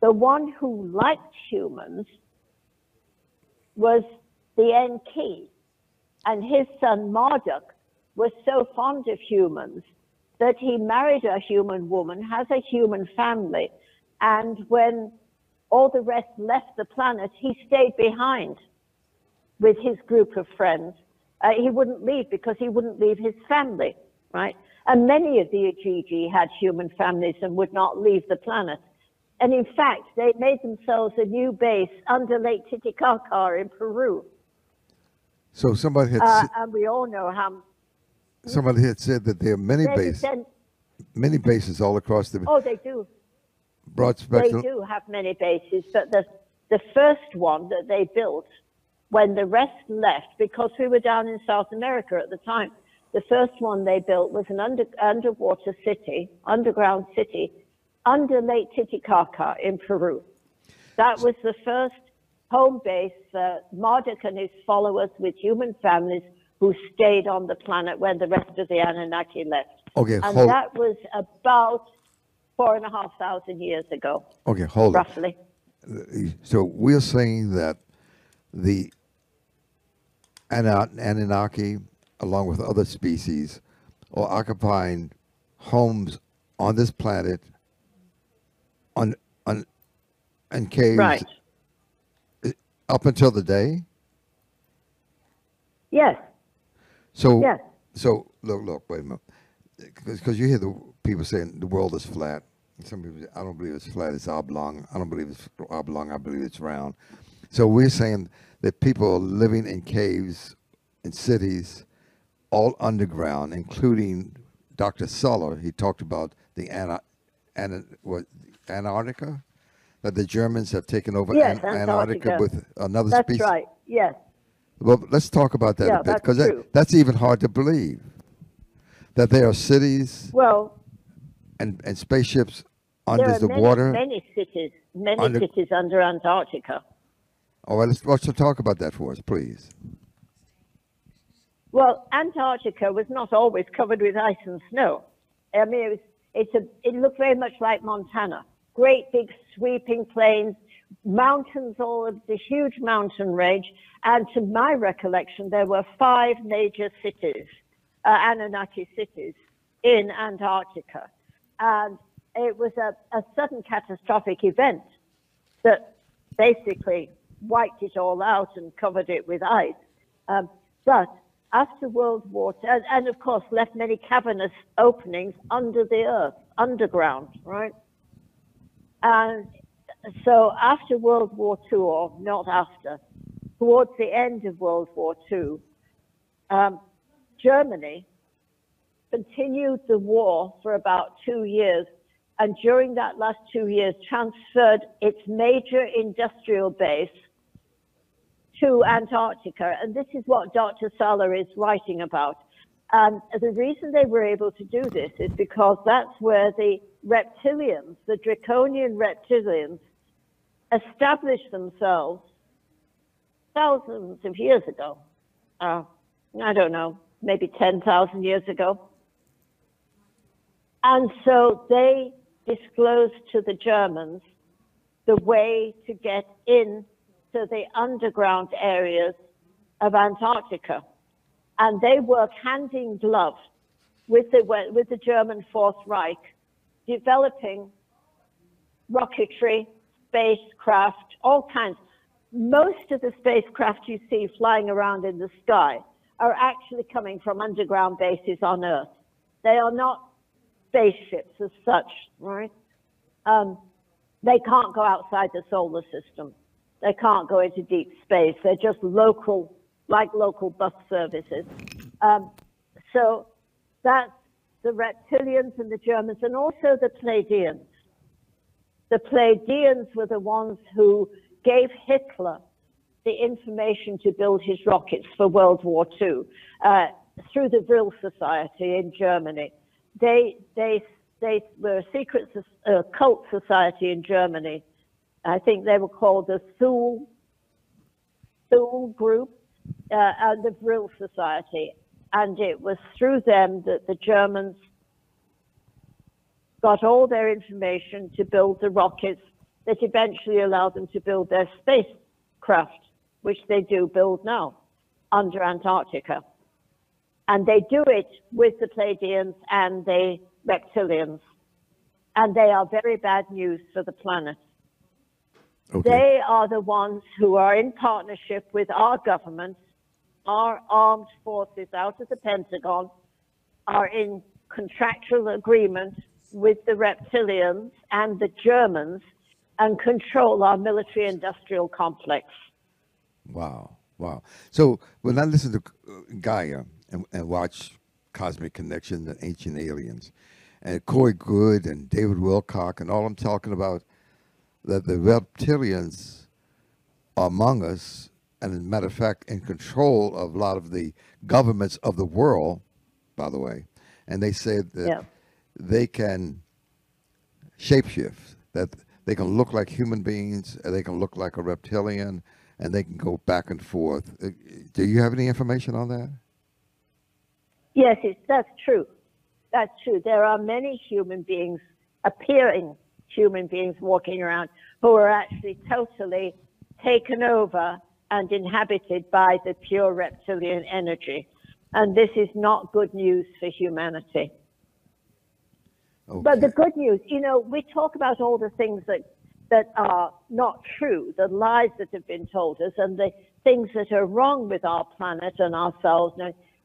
The one who liked humans was the Enki, and his son Marduk was so fond of humans that he married a human woman, has a human family, and when all the rest left the planet, he stayed behind with his group of friends. Uh, he wouldn't leave because he wouldn't leave his family, right? And many of the Igigi had human families and would not leave the planet. And in fact, they made themselves a new base under Lake Titicaca in Peru. So somebody had. Uh, and we all know how Somebody had said that there are many bases, many bases all across the Oh, they do. broad spectrum. They do have many bases, but the, the first one that they built when the rest left, because we were down in South America at the time, the first one they built was an under, underwater city, underground city, under Lake Titicaca in Peru. That was the first home base for Marduk and his followers with human families who stayed on the planet when the rest of the Anunnaki left. Okay, and hold. that was about four and a half thousand years ago. Okay, hold. Roughly. So we're saying that the Anunnaki along with other species, are occupying homes on this planet on on in caves Right. up until the day. Yes. So Yes. so look look wait a minute because you hear the people saying the world is flat. Some people say, I don't believe it's flat. It's oblong. I don't believe it's oblong. I believe it's round. So we're saying that people are living in caves in cities, all underground, including Dr. Salla. He talked about the Ana, Ana, what, Antarctica, that the Germans have taken over Yes, An- Antarctica Antarctica. with another That's species. right. Yes. Well, let's talk about that Yeah, a bit that's because that, that's even hard to believe. That there are cities Well, and, and spaceships under the many, water. many cities, many Under- cities under Antarctica. Oh, well, let's, let's talk about that for us, please. Well, Antarctica was not always covered with ice and snow. I mean, it, was, it's a, it looked very much like Montana. Great big sweeping plains, mountains, all of the huge mountain range. And to my recollection, there were five major cities, uh, Anunnaki cities, in Antarctica. And it was a, a sudden catastrophic event that basically wiped it all out and covered it with ice. Um, but after World War II, and, and of course left many cavernous openings under the earth, underground, right? And so after World War II, or not after, towards the end of World War II, um, Germany continued the war for about two years, and during that last two years, transferred its major industrial base to Antarctica. And this is what Dr. Salla is writing about. And the reason they were able to do this is because that's where the reptilians, the draconian reptilians, established themselves thousands of years ago. Uh, I don't know, maybe 10,000 years ago. And so they disclosed to the Germans the way to get in to the underground areas of Antarctica. And they work hand in glove with the, with the German Fourth Reich, developing rocketry, spacecraft, all kinds. Most of the spacecraft you see flying around in the sky are actually coming from underground bases on Earth. They are not spaceships as such, right? Um, they can't go outside the solar system. They can't go into deep space. They're just local, like local bus services. Um, so that's the reptilians and the Germans, and also the Pleiadians. The Pleiadians were the ones who gave Hitler the information to build his rockets for World War II uh, through the Vril Society in Germany. They, they, they were a secret uh, cult society in Germany. I think they were called the Thule, Thule Group uh, and the Vril Society. And it was through them that the Germans got all their information to build the rockets that eventually allowed them to build their spacecraft, which they do build now under Antarctica. And they do it with the Pleiadians and the reptilians. And they are very bad news for the planet. Okay. They are the ones who are in partnership with our government, our armed forces out of the Pentagon, are in contractual agreement with the reptilians and the Germans and control our military industrial complex. Wow, wow. So when I listen to Gaia and, and watch Cosmic Connection and Ancient Aliens, and Corey Goode and David Wilcock and all I'm talking about, that the reptilians are among us, and as a matter of fact, in control of a lot of the governments of the world, by the way, and they say that Yeah. they can shapeshift, that they can look like human beings, and they can look like a reptilian, and they can go back and forth. Uh, Do you have any information on that? Yes, it's, that's true. That's true. There are many human beings, appearing human beings walking around who are actually totally taken over and inhabited by the pure reptilian energy. And this is not good news for humanity. Okay. But the good news, you know, we talk about all the things that that are not true, the lies that have been told us, and the things that are wrong with our planet and ourselves.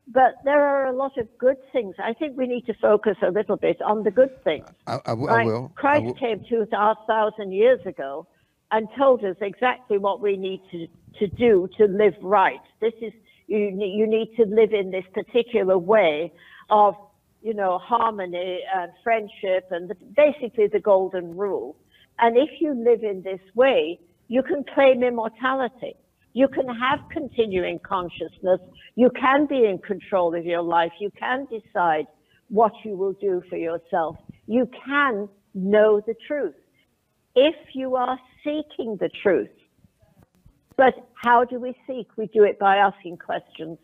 But there are a lot of good things. I think we need to focus a little bit on the good things. I, I, will- I will. I Christ will- came two thousand years ago and told us exactly what we need to, to do to live right. This is you. You need to live in this particular way of you know harmony and friendship and the, basically the golden rule. And if you live in this way, you can claim immortality. You can have continuing consciousness. You can be in control of your life. You can decide what you will do for yourself. You can know the truth if you are seeking the truth. But how do we seek? We do it by asking questions.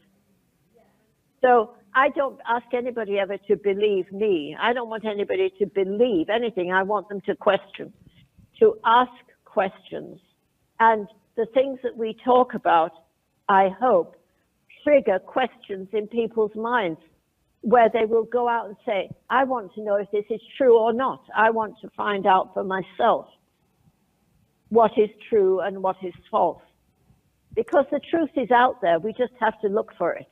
So I don't ask anybody ever to believe me. I don't want anybody to believe anything. I want them to question, to ask questions. And the things that we talk about, I hope, trigger questions in people's minds where they will go out and say, I want to know if this is true or not. I want to find out for myself what is true and what is false. Because the truth is out there. We just have to look for it.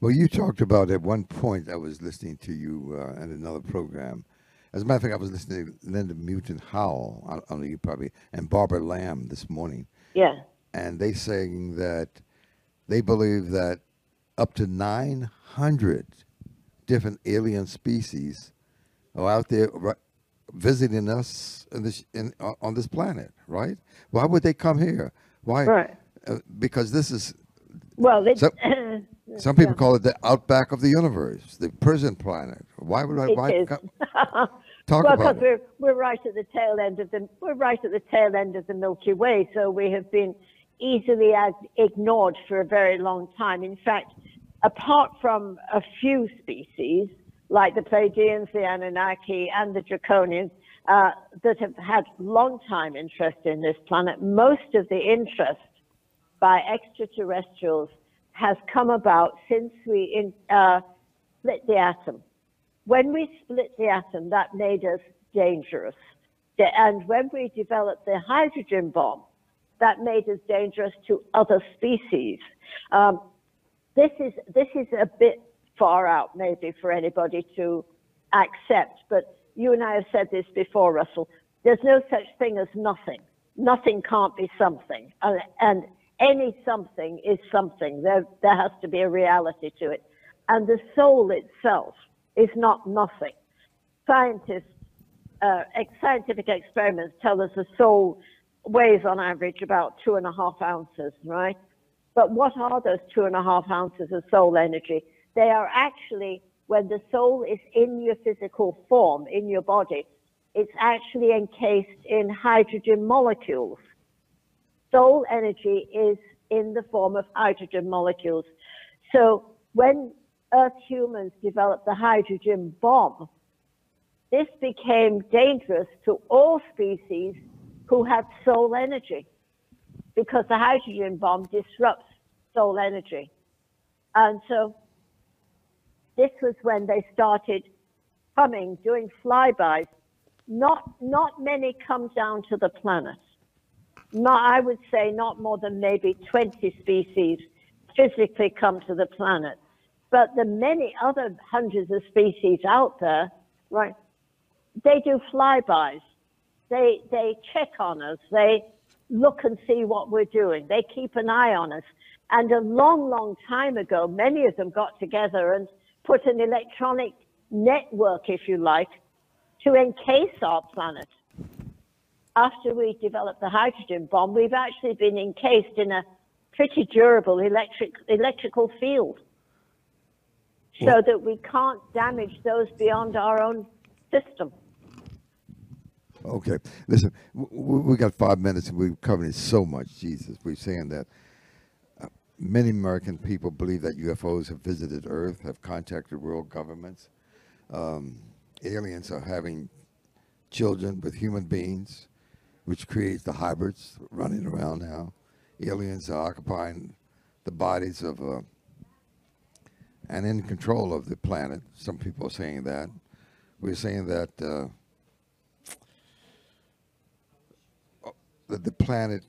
Well, you talked about at one point, I was listening to you uh, in another program. As a matter of fact, I was listening to Linda Moulton Howell, I don't know you probably, and Barbara Lamb this morning. Yeah. And they saying that they believe that up to 900 different alien species are out there visiting us in this, in, on- this planet, right? Why would they come here? Why? Right. Uh, because this is Well, it, So- Some people call it the outback of the universe, the prison planet. Why would I? It why talk well, about because we're we're right at the tail end of the we're right at the tail end of the Milky Way, so we have been easily ignored for a very long time. In fact, apart from a few species like the Pleiadians, the Anunnaki, and the Draconians uh, that have had long time interest in this planet, most of the interest by extraterrestrials has come about since we in, uh, split the atom. When we split the atom, that made us dangerous. And when we developed the hydrogen bomb, that made us dangerous to other species. Um, this is this is a bit far out, maybe for anybody to accept. But you and I have said this before, Russell. There's no such thing as nothing. Nothing can't be something, and, and any something is something. There there has to be a reality to it, and the soul itself is not nothing. Scientists uh, scientific experiments tell us the soul weighs on average about two and a half ounces, right? But what are those two and a half ounces of soul energy? They are actually, when the soul is in your physical form, in your body, it's actually encased in hydrogen molecules. Soul energy is in the form of hydrogen molecules. So when Earth humans developed the hydrogen bomb, this became dangerous to all species who have soul energy because the hydrogen bomb disrupts soul energy. And so this was when they started coming, doing flybys. Not, not many come down to the planet. Not, I would say not more than maybe 20 species physically come to the planet. But the many other hundreds of species out there, right, they do flybys. They they check on us. They look and see what we're doing. They keep an eye on us. And a long, long time ago, many of them got together and put an electronic network, if you like, to encase our planet. After we developed the hydrogen bomb, we've actually been encased in a pretty durable electric electrical field, so that we can't damage those beyond our own system. Okay, listen, w- w- we got five minutes and we've covered so much. Jesus, we're saying that uh, many American people believe that UFOs have visited Earth, have contacted world governments. Um, aliens are having children with human beings, which creates the hybrids running around now. Aliens are occupying the bodies of uh, and in control of the planet. Some people are saying that. We're saying that uh, that the planet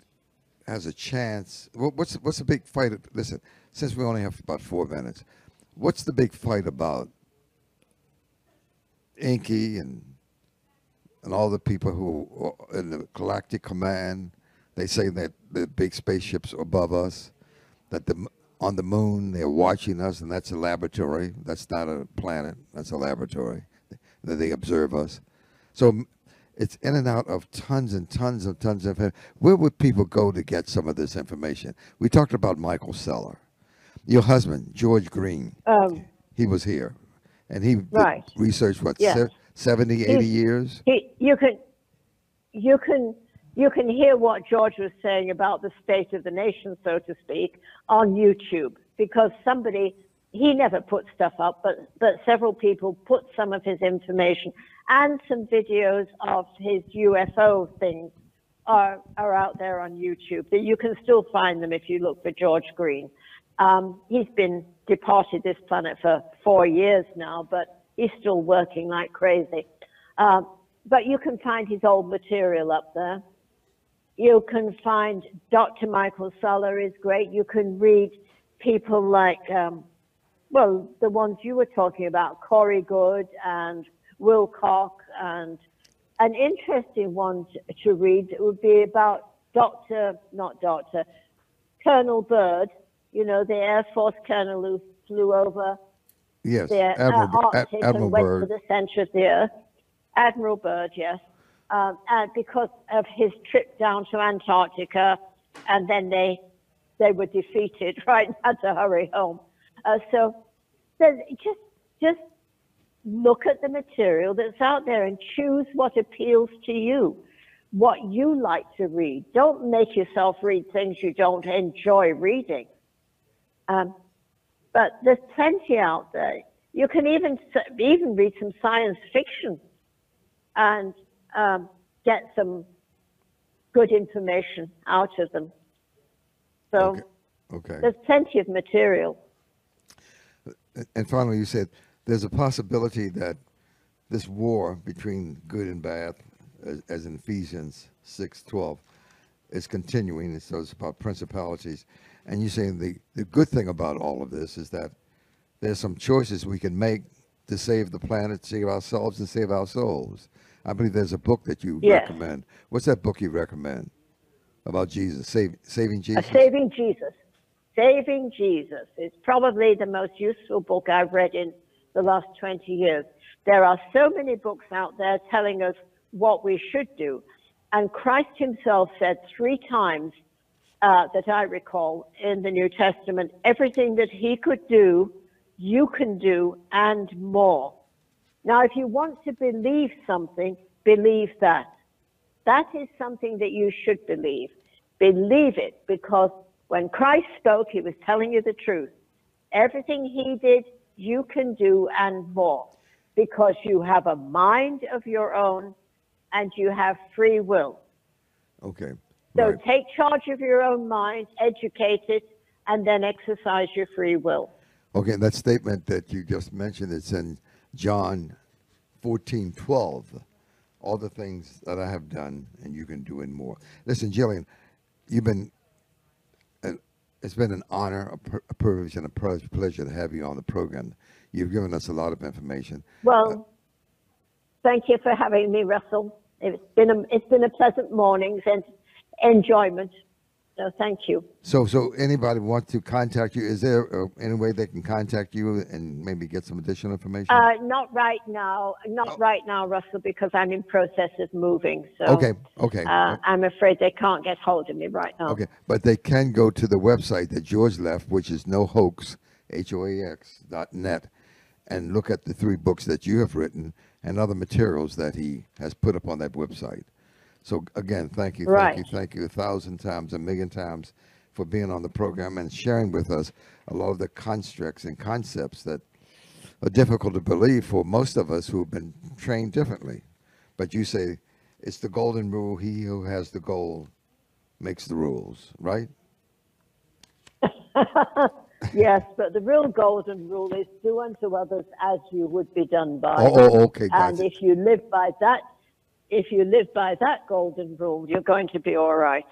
has a chance. What's what's the big fight? Listen, since we only have about four minutes, what's the big fight about? Enki and and all the people who are in the Galactic Command, they say that the big spaceships above us, that the on the moon they're watching us, and that's a laboratory. That's not a planet. That's a laboratory. That they observe us. So it's in and out of tons and tons and tons of. Where would people go to get some of this information? We talked about Michael Salla, your husband George Green. Um, He was here, and he Right. research what Yes. 70, 80 He's- years. he, you can, you can, you can hear what George was saying about the state of the nation, so to speak, on YouTube because somebody he never put stuff up, but but several people put some of his information and some videos of his UFO things are are out there on YouTube. You can still find them if you look for George Green. Um, he's been departed this planet for four years now, but he's still working like crazy. Um, but you can find his old material up there. You can find Dr. Michael Salla is great. You can read people like, um, well, the ones you were talking about, Corey Goode and Wilcock, and an interesting one to, to read would be about Dr. not Doctor, Colonel Byrd. You know, the Air Force colonel who flew over Yes, the uh, Admiral, Ad- Arctic Admiral and went Byrd. to the center of the earth. Admiral Byrd, yes. Um, and because of his trip down to Antarctica, and then they they were defeated, right? and Had to hurry home. Uh, so, just just look at the material that's out there and choose what appeals to you, what you like to read. Don't make yourself read things you don't enjoy reading. Um, but there's plenty out there. You can even even read some science fiction and um, get some good information out of them. So Okay. Okay. there's plenty of material. And finally, you said there's a possibility that this war between good and bad, as, as in Ephesians six twelve, is continuing. And so it's about principalities. And you're saying the, the good thing about all of this is that there's some choices we can make to save the planet, save ourselves, and save our souls. I believe there's a book that you Yes. recommend. What's that book you recommend about Jesus, save, saving Uh, Jesus? Saving Jesus. Saving Jesus is probably the most useful book I've read in the last 20 years. There are so many books out there telling us what we should do. And Christ himself said three times uh, that I recall in the New Testament everything that he could do, you can do, and more. Now, if you want to believe something, believe that. That is something that you should believe. Believe it because when Christ spoke, he was telling you the truth. Everything he did, you can do and more because you have a mind of your own and you have free will. Okay. So right. take charge of your own mind, educate it, and then exercise your free will. Okay, that statement that you just mentioned, it's in John 14, 12. All the things that I have done, and you can do and more. Listen, Gillian, you've been, uh, it's been an honor, a, pr- a privilege, and a pleasure to have you on the program. You've given us a lot of information. Well, thank you for having me, Russell. It's been a, it's been a pleasant morning's and enjoyment. So thank you. So, so anybody wants to contact you? Is there uh, any way they can contact you and maybe get some additional information? Uh, not right now, not right now, Russell, because I'm in process of moving. So okay, okay. uh, I'm afraid they can't get hold of me right now. Okay, but they can go to the website that George left, which is no hoax, H O A X dot net, and look at the three books that you have written and other materials that he has put up on that website. So again, thank you, Right. thank you, thank you a thousand times, a million times for being on the program and sharing with us a lot of the constructs and concepts that are difficult to believe for most of us who've been trained differently. But you say it's the golden rule: he who has the gold makes the rules, right? yes, but the real golden rule is do unto others as you would be done by. Oh, oh okay, and gotcha. if you live by that, if you live by that golden rule, you're going to be all right.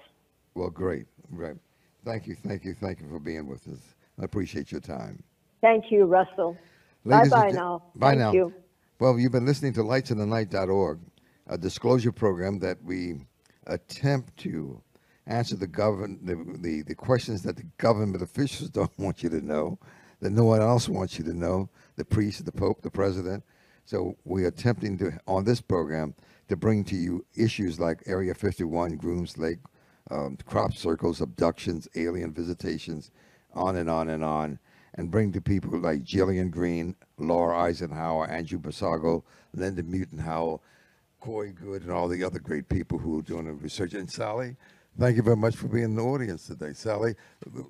Well, great, great. Thank you, thank you, thank you for being with us. I appreciate your time. Thank you, Russell. Ladies Bye bye now. Bye Thank now. you. Well, you've been listening to lightsinthenight.org, a disclosure program that we attempt to answer the govern the, the, the questions that the government officials don't want you to know, that no one else wants you to know, the priest, the pope, the president. So we're attempting to on this program to bring to you issues like Area 51, Grooms Lake, um, crop circles, abductions, alien visitations, on and on and on, and bring to people like Gillian Green, Laura Eisenhower, Andrew Basiago, Linda Moulton Howell, Corey Goode, and all the other great people who are doing the research. And Sally, thank you very much for being in the audience today. Sally,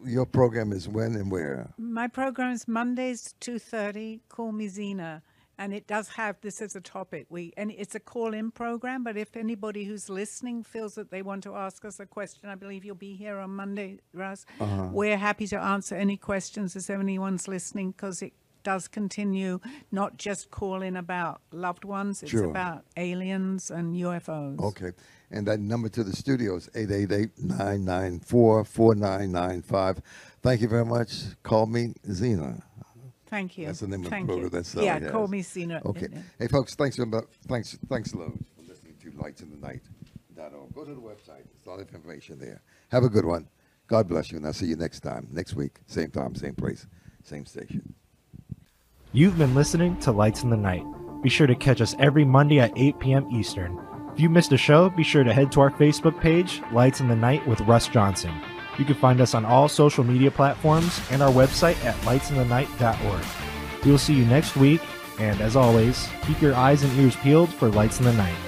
your program is when and where? My program is Mondays two thirty. Call me Zena, and it does have this as a topic. We and it's a call-in program. But if anybody who's listening feels that they want to ask us a question, I believe you'll be here on Monday, Russ. Uh-huh. We're happy to answer any questions if anyone's listening, because it does continue. Not just call in about loved ones. It's Sure. about aliens and UFOs. Okay. And that number to the studio is 888-994-4995. Thank you very much. Call me Zena. Thank you. That's the name of the Thank program you. that Sally uh, yeah, call has. me Zena. Okay. Hey, folks, thanks about thanks thanks a lot for listening to Lights in the Night. Go to the website. There's a lot of information there. Have a good one. God bless you, and I'll see you next time, next week, same time, same place, same station. You've been listening to Lights in the Night. Be sure to catch us every Monday at 8 p.m. Eastern. If you missed a show, be sure to head to our Facebook page, Lights in the Night with Russ Johnson. You can find us on all social media platforms and our website at lightsinthenight.org. We will see you next week, and as always, keep your eyes and ears peeled for Lights in the Night.